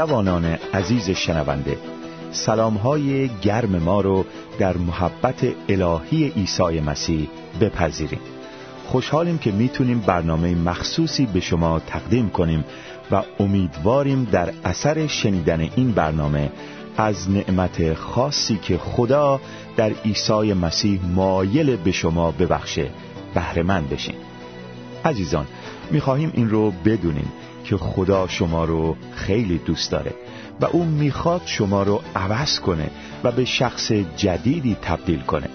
جوانان عزیز شنونده سلام های گرم ما رو در محبت الهی عیسی مسیح بپذیریم. خوشحالیم که می‌تونیم برنامه مخصوصی به شما تقدیم کنیم و امیدواریم در اثر شنیدن این برنامه از نعمت خاصی که خدا در عیسی مسیح مایل به شما ببخشه بهرهمند بشین. عزیزان می‌خواهیم این رو بدونیم. که خدا شما رو خیلی دوست داره و او می‌خواد شما رو عوض کنه و به شخص جدیدی تبدیل کنه.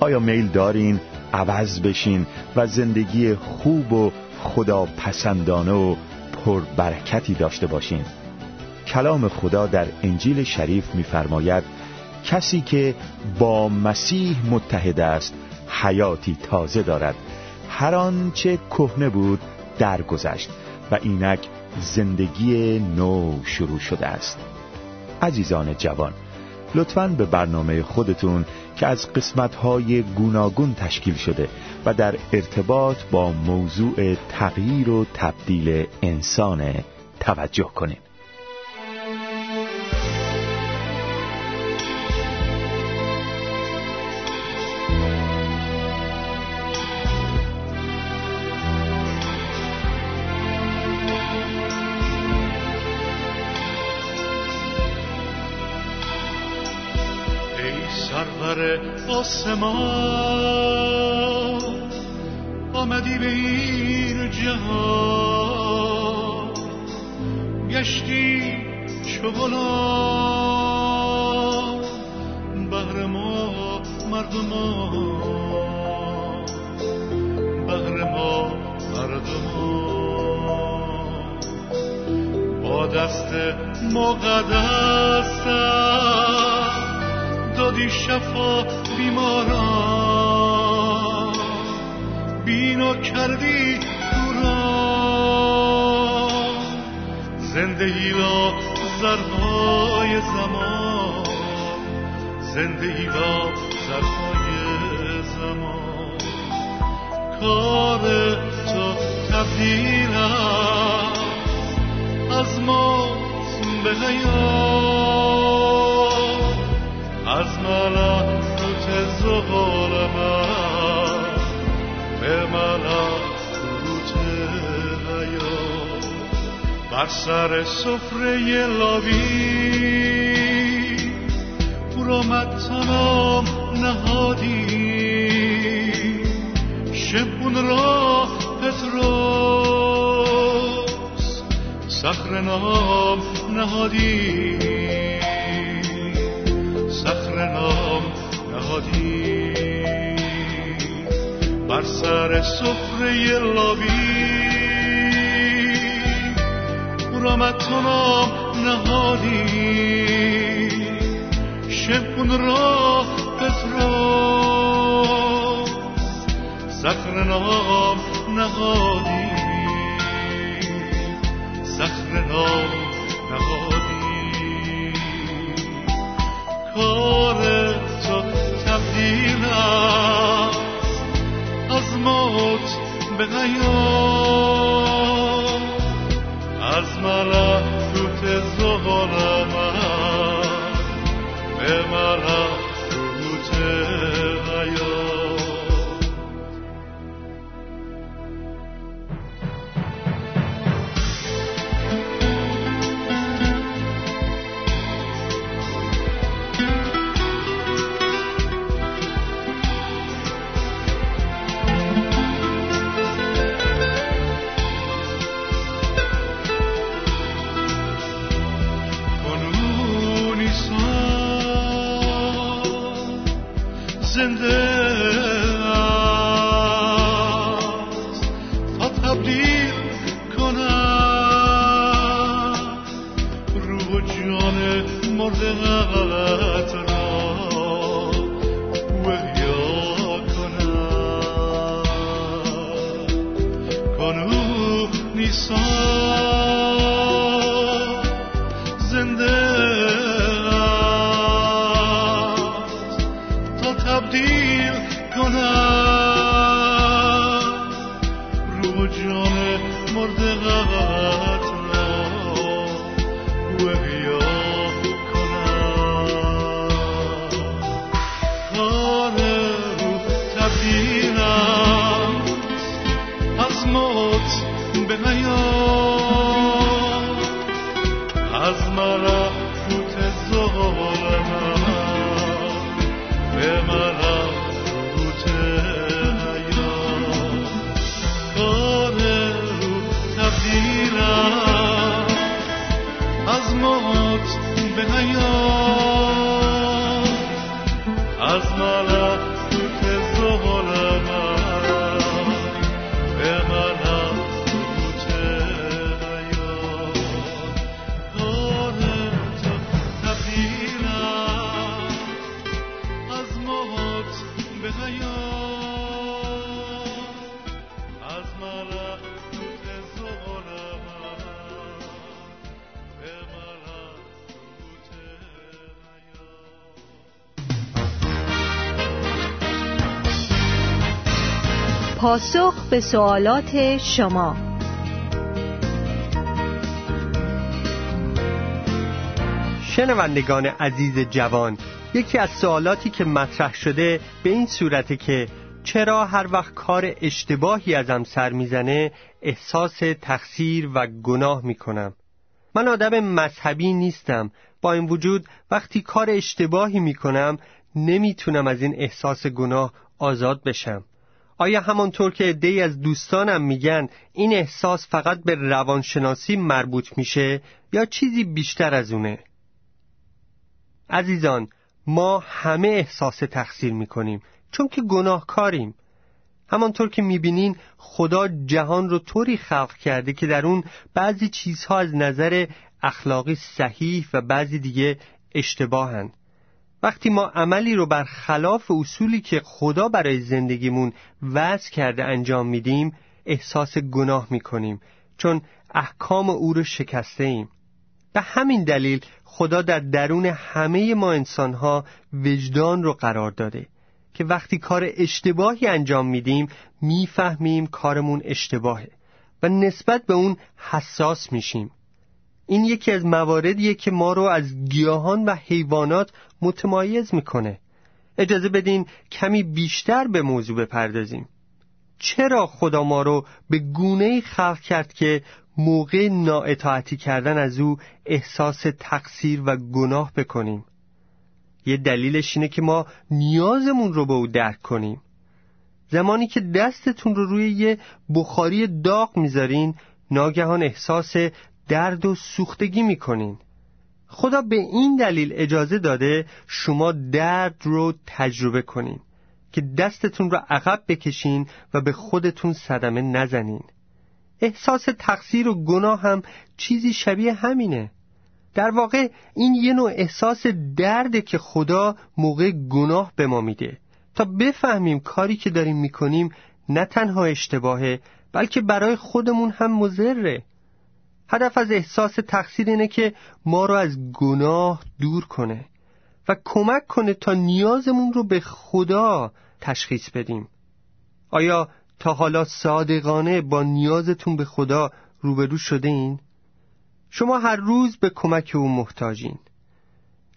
آیا میل دارین عوض بشین و زندگی خوب و خدا پسندانه و پربرکتی داشته باشین؟ کلام خدا در انجیل شریف میفرماید کسی که با مسیح متحد است حیاتی تازه دارد. هر آنچه کهنه بود درگذشت. و اینک زندگی نو شروع شده است. عزیزان جوان لطفا به برنامه خودتون که از قسمتهای گوناگون تشکیل شده و در ارتباط با موضوع تغییر و تبدیل انسان توجه کنید آسمان شفا بیماران. بینا کردی دوران زندگی را زرهای زمان. زندگی را زرهای زمان. کار تو تبدیل از موت به از ملکوت زغال من. به ملکوت حیات. بر سر سفره لاوی برامد تنام نهادی. شبون را پتروس. سخر نام نهادی. بر سر سفره لابی. برامت نام نهادی. شبون را پترو سخر نام نهادی. سخر نام به حیات از ملکوت زغال از مال پاسخ به سوالات شما. شنوندگان عزیز جوان یکی از سوالاتی که مطرح شده به این صورته که چرا هر وقت کار اشتباهی ازم سر می‌زنه احساس تقصیر و گناه می‌کنم. من آدم مذهبی نیستم. با این وجود وقتی کار اشتباهی می‌کنم نمی‌تونم از این احساس گناه آزاد بشم. آیا همانطور که عدهای از دوستانم میگن این احساس فقط به روانشناسی مربوط میشه یا چیزی بیشتر از اونه؟ عزیزان ما همه احساس تقصیر می‌کنیم چون که گناهکاریم همانطور که می‌بینین خدا جهان رو طوری خلق کرده که در اون بعضی چیزها از نظر اخلاقی صحیح و بعضی دیگه اشتباهند وقتی ما عملی رو بر خلاف اصولی که خدا برای زندگیمون وضع کرده انجام میدیم احساس گناه می‌کنیم چون احکام او رو شکسته ایم به همین دلیل خدا در درون همه ما انسانها وجدان رو قرار داده که وقتی کار اشتباهی انجام میدیم می‌فهمیم کارمون اشتباهه و نسبت به اون حساس میشیم. این یکی از مواردیه که ما رو از گیاهان و حیوانات متمایز می‌کنه. اجازه بدین کمی بیشتر به موضوع بپردازیم. چرا خدا ما رو به گونه خلق کرد که موقع نااطاعتی کردن از او احساس تقصیر و گناه بکنیم؟ یه دلیلش اینه که ما نیازمون رو به او درک کنیم. زمانی که دستتون رو روی یه بخاری داغ می‌ذارین ناگهان احساس درد و سوختگی می‌کنین. خدا به این دلیل اجازه داده شما درد رو تجربه کنین که دستتون رو عقب بکشین و به خودتون صدمه نزنین. احساس تقصیر و گناه هم چیزی شبیه همینه. در واقع این یه نوع احساس درده که خدا موقع گناه به ما میده. تا بفهمیم کاری که داریم می‌کنیم نه تنها اشتباهه بلکه برای خودمون هم مزره هدف از احساس تقصیر اینه که ما رو از گناه دور کنه و کمک کنه تا نیازمون رو به خدا تشخیص بدیم. آیا تا حالا صادقانه با نیازتون به خدا روبرو شده این؟ شما هر روز به کمک او محتاجین.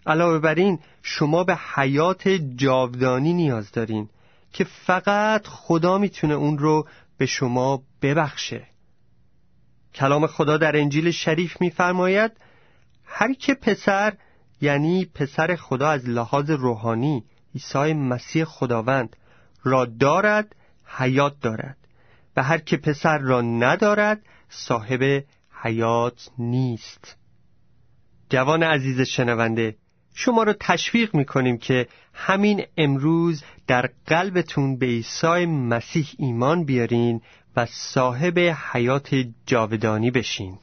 علاوه بر این شما به حیات جاودانی نیاز دارین که فقط خدا می‌تونه اون رو به شما ببخشه. کلام خدا در انجیل شریف میفرماید هر که پسر یعنی پسر خدا از لحاظ روحانی عیسی مسیح خداوند را دارد حیات دارد. و هر که پسر را ندارد صاحب حیات نیست. جوان عزیز شنونده شما را تشویق می کنیم که همین امروز در قلبتون به عیسی مسیح ایمان بیارین و صاحب حیات جاودانی بشین.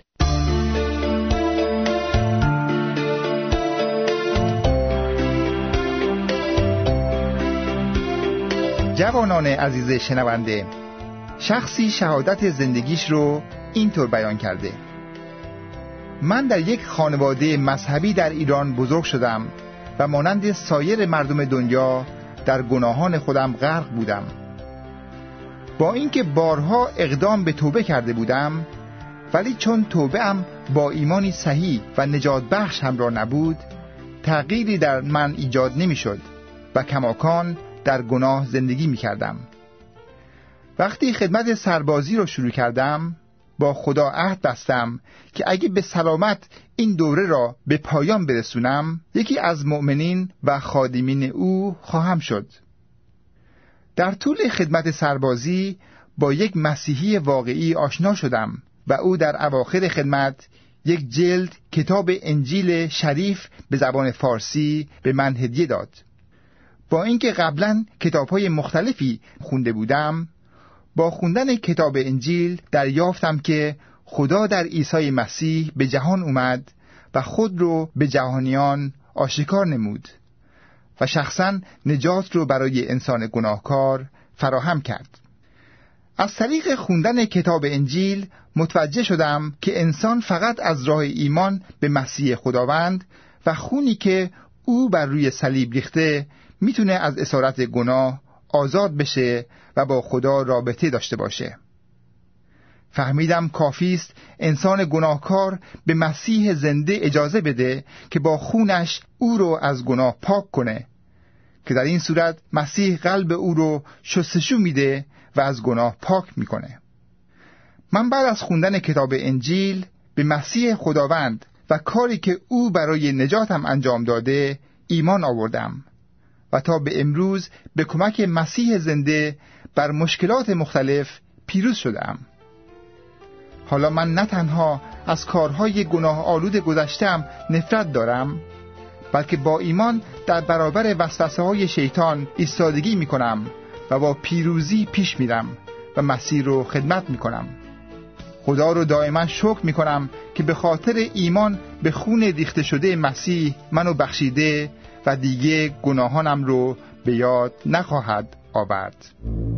جوانان عزیز شنونده شخصی شهادت زندگیش رو اینطور بیان کرده. من در یک خانواده مذهبی در ایران بزرگ شدم و مانند سایر مردم دنیا در گناهان خودم غرق بودم. با اینکه بارها اقدام به توبه کرده بودم ولی چون توبه ام با ایمانی صحیح و نجات بخش همراه نبود تغییری در من ایجاد نمی‌شد و کماکان در گناه زندگی می کردم. وقتی خدمت سربازی رو شروع کردم با خدا عهد بستم که اگه به سلامت این دوره را به پایان برسونم یکی از مؤمنین و خادمین او خواهم شد در طول خدمت سربازی با یک مسیحی واقعی آشنا شدم و او در اواخر خدمت یک جلد کتاب انجیل شریف به زبان فارسی به من هدیه داد. با اینکه قبلا کتابهای مختلفی خونده بودم با خوندن کتاب انجیل دریافتم که خدا در عیسی مسیح به جهان اومد و خود رو به جهانیان آشکار نمود. و شخصا نجات رو برای انسان گناهکار فراهم کرد. از طریق خوندن کتاب انجیل متوجه شدم که انسان فقط از راه ایمان به مسیح خداوند و خونی که او بر روی صلیب ریخته می‌تونه از اسارت گناه آزاد بشه و با خدا رابطه داشته باشه. فهمیدم کافی است انسان گناهکار به مسیح زنده اجازه بده که با خونش او رو از گناه پاک کنه که در این صورت مسیح قلب او رو شستشو میده و از گناه پاک می‌کنه. من بعد از خوندن کتاب انجیل به مسیح خداوند و کاری که او برای نجاتم انجام داده ایمان آوردم و تا به امروز به کمک مسیح زنده بر مشکلات مختلف پیروز شدم حالا من نه تنها از کارهای گناه آلود گذشتم نفرت دارم بلکه با ایمان در برابر وسوسه های شیطان ایستادگی می کنم و با پیروزی پیش میرم و مسیر رو خدمت می کنم خدا رو دائما شکر می کنم که به خاطر ایمان به خون ریخته شده مسیح منو بخشیده و دیگه گناهانم رو به یاد نخواهد آورد.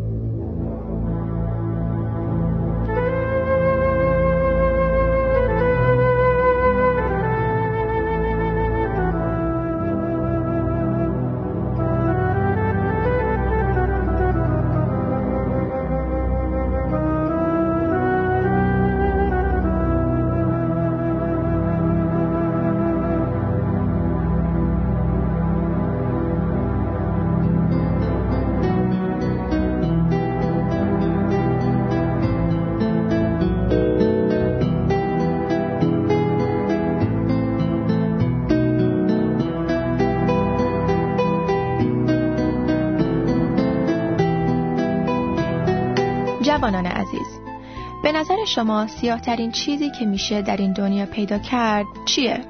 شما سیاهترین چیزی که میشه در این دنیا پیدا کرد چیه؟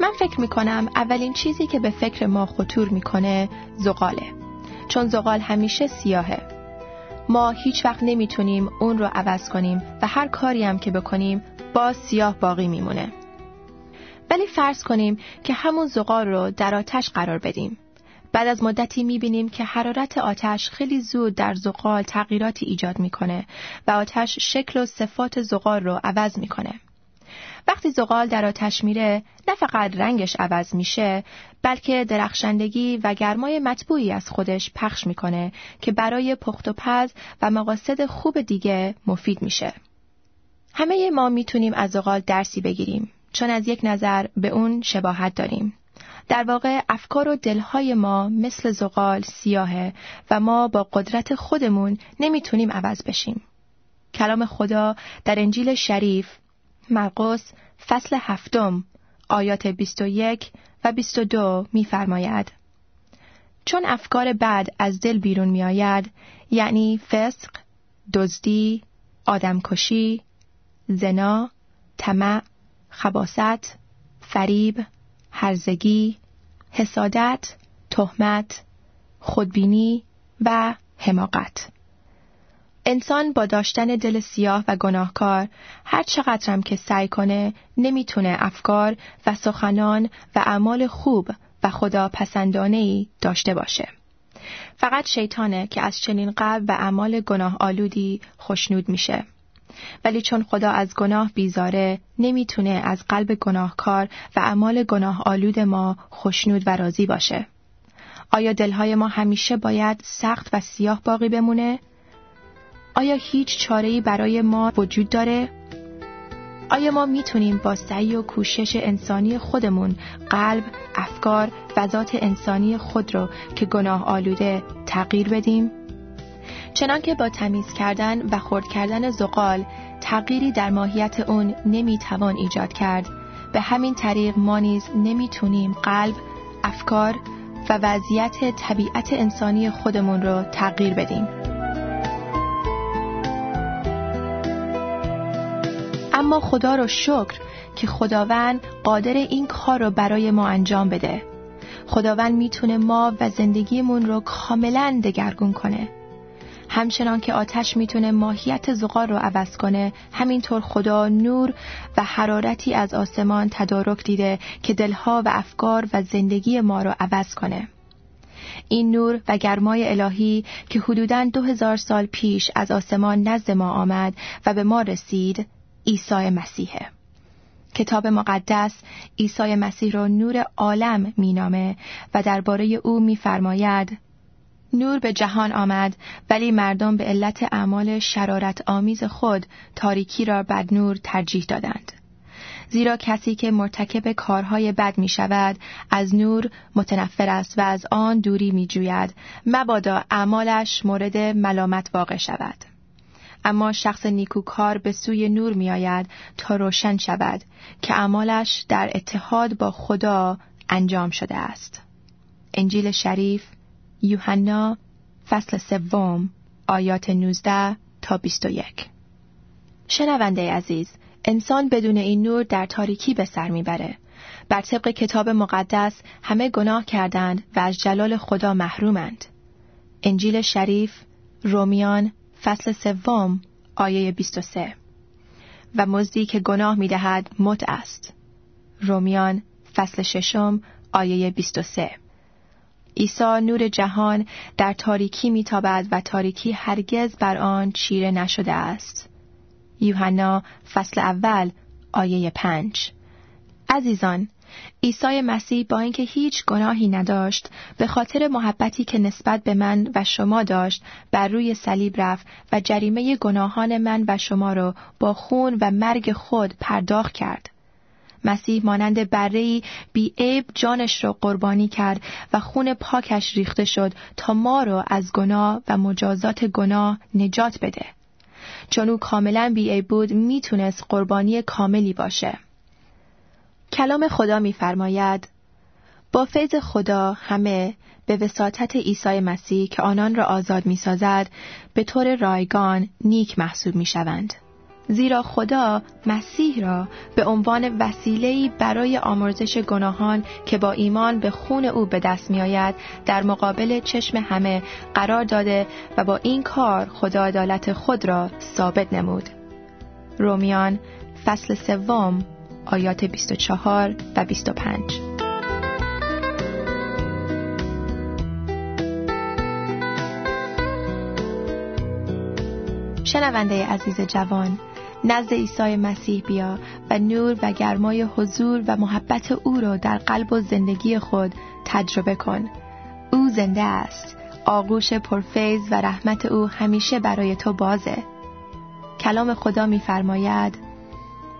من فکر می‌کنم اولین چیزی که به فکر ما خطور می‌کنه زغاله. چون زغال همیشه سیاهه. ما هیچ وقت نمی‌تونیم اون رو عوض کنیم و هر کاری هم که بکنیم باز سیاه باقی میمونه. ولی فرض کنیم که همون زغال رو در آتش قرار بدیم. بعد از مدتی می‌بینیم که حرارت آتش خیلی زود در زغال تغییراتی ایجاد می‌کنه و آتش شکل و صفات زغال رو عوض می‌کنه. وقتی زغال در آتش میره نه فقط رنگش عوض میشه بلکه درخشندگی و گرمای مطبوعی از خودش پخش می‌کنه که برای پخت و پز و مقاصد خوب دیگه مفید میشه. همه ما می‌تونیم از زغال درسی بگیریم چون از یک نظر به اون شباهت داریم. در واقع افکار و دلهای ما مثل زغال سیاهه و ما با قدرت خودمون نمی‌تونیم عوض بشیم. کلام خدا در انجیل شریف مرقس فصل هفتم آیات 21 و 22 میفرماید چون افکار بد از دل بیرون میآید یعنی فسق، دزدی، آدمکشی، زنا، طمع، خباست، فریب، هرزگی، حسادت، تهمت، خودبینی و حماقت. انسان با داشتن دل سیاه و گناهکار هر چقدرم که سعی کنه نمی‌تونه افکار و سخنان و اعمال خوب و خدا پسندانه ای داشته باشه. فقط شیطانه که از چنین قلب و اعمال گناه آلودی خوشنود میشه. ولی چون خدا از گناه بیزاره نمی‌تونه از قلب گناهکار و اعمال گناه آلود ما خوشنود و راضی باشه. آیا دلهای ما همیشه باید سخت و سیاه باقی بمونه؟ آیا هیچ چاره‌ای برای ما وجود داره؟ آیا ما می‌تونیم با سعی و کوشش انسانی خودمون قلب، افکار و ذات انسانی خود رو که گناه آلوده تغییر بدیم؟ چنانکه با تمیز کردن و خرد کردن زغال تغییری در ماهیت اون نمی‌توان ایجاد کرد به همین طریق ما نیز نمی‌تونیم قلب، افکار و وضعیت طبیعت انسانی خودمون رو تغییر بدیم. اما خدا رو شکر که خداوند قادر این کار رو برای ما انجام بده. خداوند می‌تونه ما و زندگیمون رو کاملا دگرگون کنه. همچنان که آتش می‌تونه ماهیت زغال رو عوض کنه همینطور خدا نور و حرارتی از آسمان تدارک دیده که دلها و افکار و زندگی ما رو عوض کنه. این نور و گرمای الهی که حدوداً دو هزار سال پیش از آسمان نزد ما آمد و به ما رسید عیسی مسیحه کتاب مقدس عیسی مسیح را نور عالم مینامه و درباره او میفرماید نور به جهان آمد ولی مردم به علت اعمال شرارت آمیز خود تاریکی را بد نور ترجیح دادند. زیرا کسی که مرتکب کارهای بد می شود از نور متنفر است و از آن دوری می جوید مبادا اعمالش مورد ملامت واقع شود. اما شخص نیکوکار به سوی نور می آید تا روشن شود که اعمالش در اتحاد با خدا انجام شده است. انجیل شریف یوحنا فصل سوم آیات 19 تا 21 شنونده عزیز انسان بدون این نور در تاریکی به سر می‌بره. بر طبق کتاب مقدس همه گناه کردند و از جلال خدا محرومند. انجیل شریف رومیان فصل سوم آیه 23 و مزدی که گناه می‌دهد مت است. رومیان فصل ششم آیه 23 عیسی نور جهان در تاریکی میتابد و تاریکی هرگز بر آن چیره نشده است. یوحنا فصل اول آیه پنج عزیزان عیسی مسیح با اینکه هیچ گناهی نداشت به خاطر محبتی که نسبت به من و شما داشت بر روی صلیب رفت و جریمه گناهان من و شما را با خون و مرگ خود پرداخت کرد مسیح مانند برهی بی عیب جانش را قربانی کرد و خون پاکش ریخته شد تا ما را از گناه و مجازات گناه نجات بده. چون او کاملا عیب بود می‌تونست قربانی کاملی باشه. کلام خدا میفرماید با فیض خدا همه به وساطت عیسی مسیح که آنان را آزاد می‌سازد به طور رایگان نیک محسوب می‌شوند. زیرا خدا مسیح را به عنوان وسیله‌ای برای آمرزش گناهان که با ایمان به خون او به دست میآید در مقابل چشم همه قرار داده و با این کار خدا عدالت خود را ثابت نمود. رومیان فصل سوم آیات 24 و 25 شنونده عزیز جوان نزد عیسی مسیح بیا و نور و گرمای حضور و محبت او را در قلب و زندگی خود تجربه کن. او زنده است. آغوش پرفیض و رحمت او همیشه برای تو بازه. کلام خدا میفرماید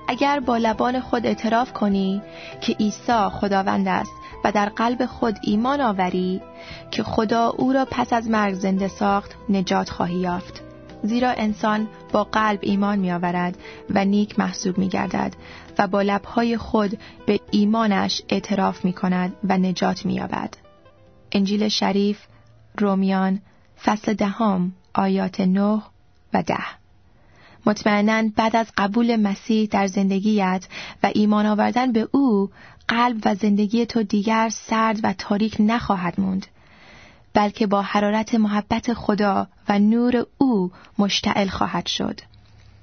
اگر با لبان خود اعتراف کنی که عیسی خداوند است و در قلب خود ایمان آوری که خدا او را پس از مرگ زنده ساخت نجات خواهی یافت. زیرا انسان با قلب ایمان می آورد و نیک محسوب می گردد و با لبهای خود به ایمانش اعتراف می کند و نجات می یابد. انجیل شریف رومیان فصل دهم آیات 9 و ده مطمئنا بعد از قبول مسیح در زندگیت و ایمان آوردن به او قلب و زندگی تو دیگر سرد و تاریک نخواهد موند بلکه با حرارت محبت خدا و نور او مشتعل خواهد شد.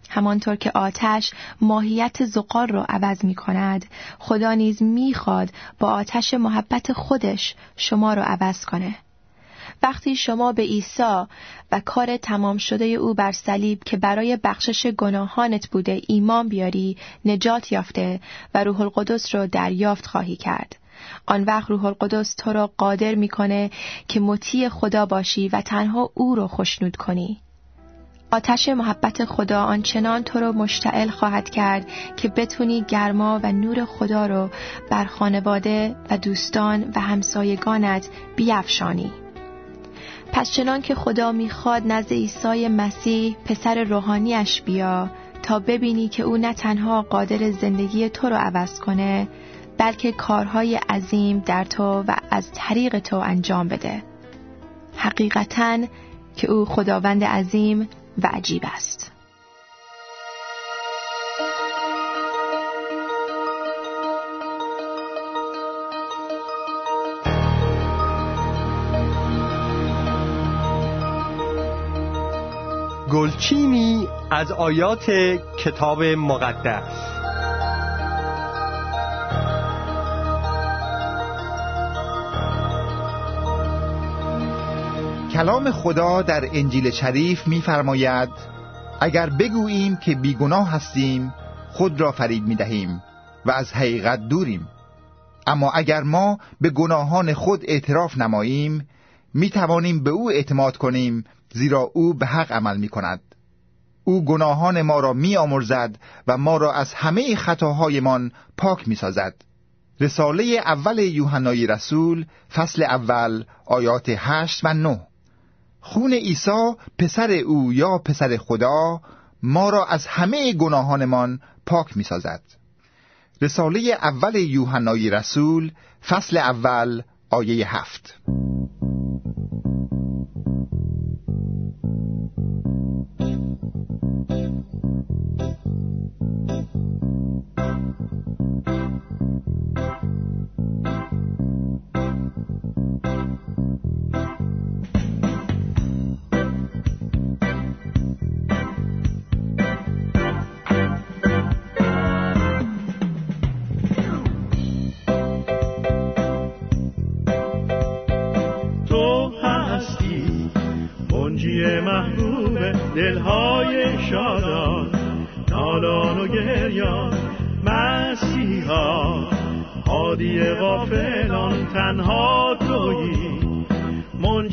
همانطور که آتش ماهیت زغال را عوض می کند، خدا نیز می‌خواد با آتش محبت خودش شما را عوض کنه. وقتی شما به عیسی و کار تمام شده او بر صلیب که برای بخشش گناهانت بوده ایمان بیاری نجات یافته و روح القدس را دریافت خواهی کرد. آن وقت روح القدس تو را قادر می‌کنه که مطیع خدا باشی و تنها او را خشنود کنی. آتش محبت خدا آنچنان تو را مشتعل خواهد کرد که بتونی گرما و نور خدا رو بر خانواده و دوستان و همسایگانت بیافشانی. پس چنان که خدا می‌خواد نزد عیسی مسیح پسر روحانیش بیا تا ببینی که او نه تنها قادر زندگی تو رو عوض کنه بلکه کارهای عظیم در تو و از طریق تو انجام بده. حقیقتا که او خداوند عظیم و عجیب است. گلچینی از آیات کتاب مقدس. کلام خدا در انجیل شریف می‌فرماید اگر بگوییم که بیگناه هستیم خود را فریب می‌دهیم و از حقیقت دوریم. اما اگر ما به گناهان خود اعتراف نماییم می توانیم به او اعتماد کنیم زیرا او به حق عمل می کند او گناهان ما را می آمرزد و ما را از همه خطاهایمان پاک می سازد رساله اول یوحنای رسول فصل اول آیات هشت و نه. خون عیسی پسر او یا پسر خدا ما را از همه گناهانمان پاک می سازد رساله اول یوحنای رسول فصل اول آیه هفت.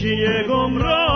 منجی گمراهان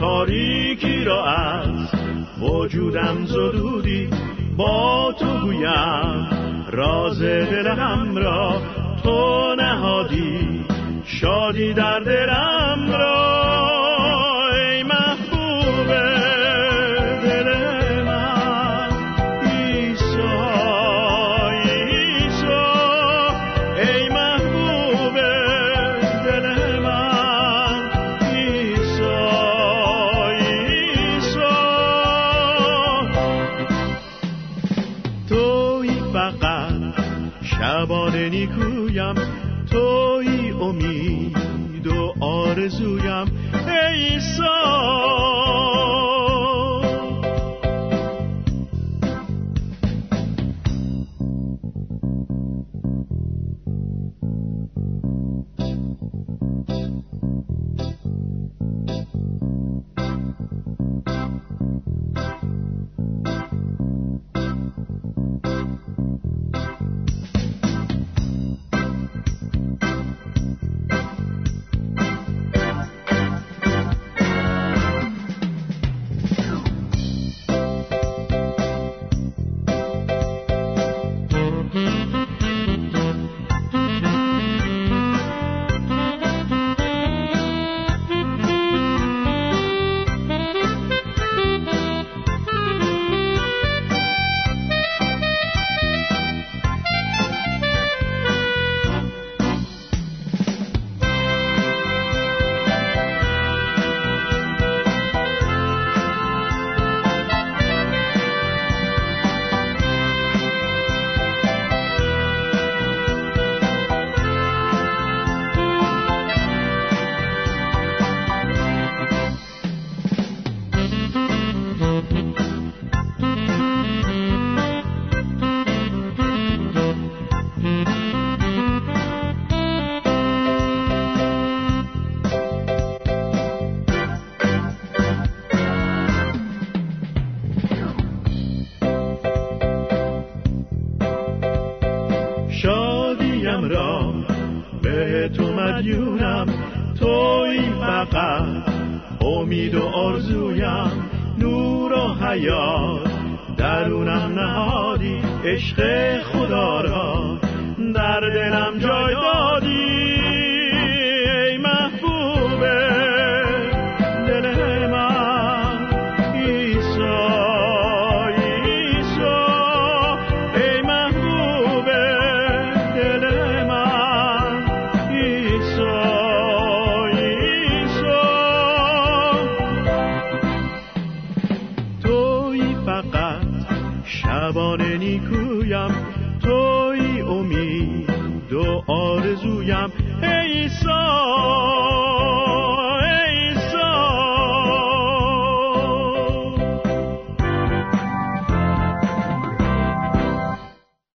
تاریکی را از وجودم زدودی با تو گویم. راز دلم را تو نهادی شادی در دلم را. حیات. درونم نهادی عشق خدا را. در دلم جای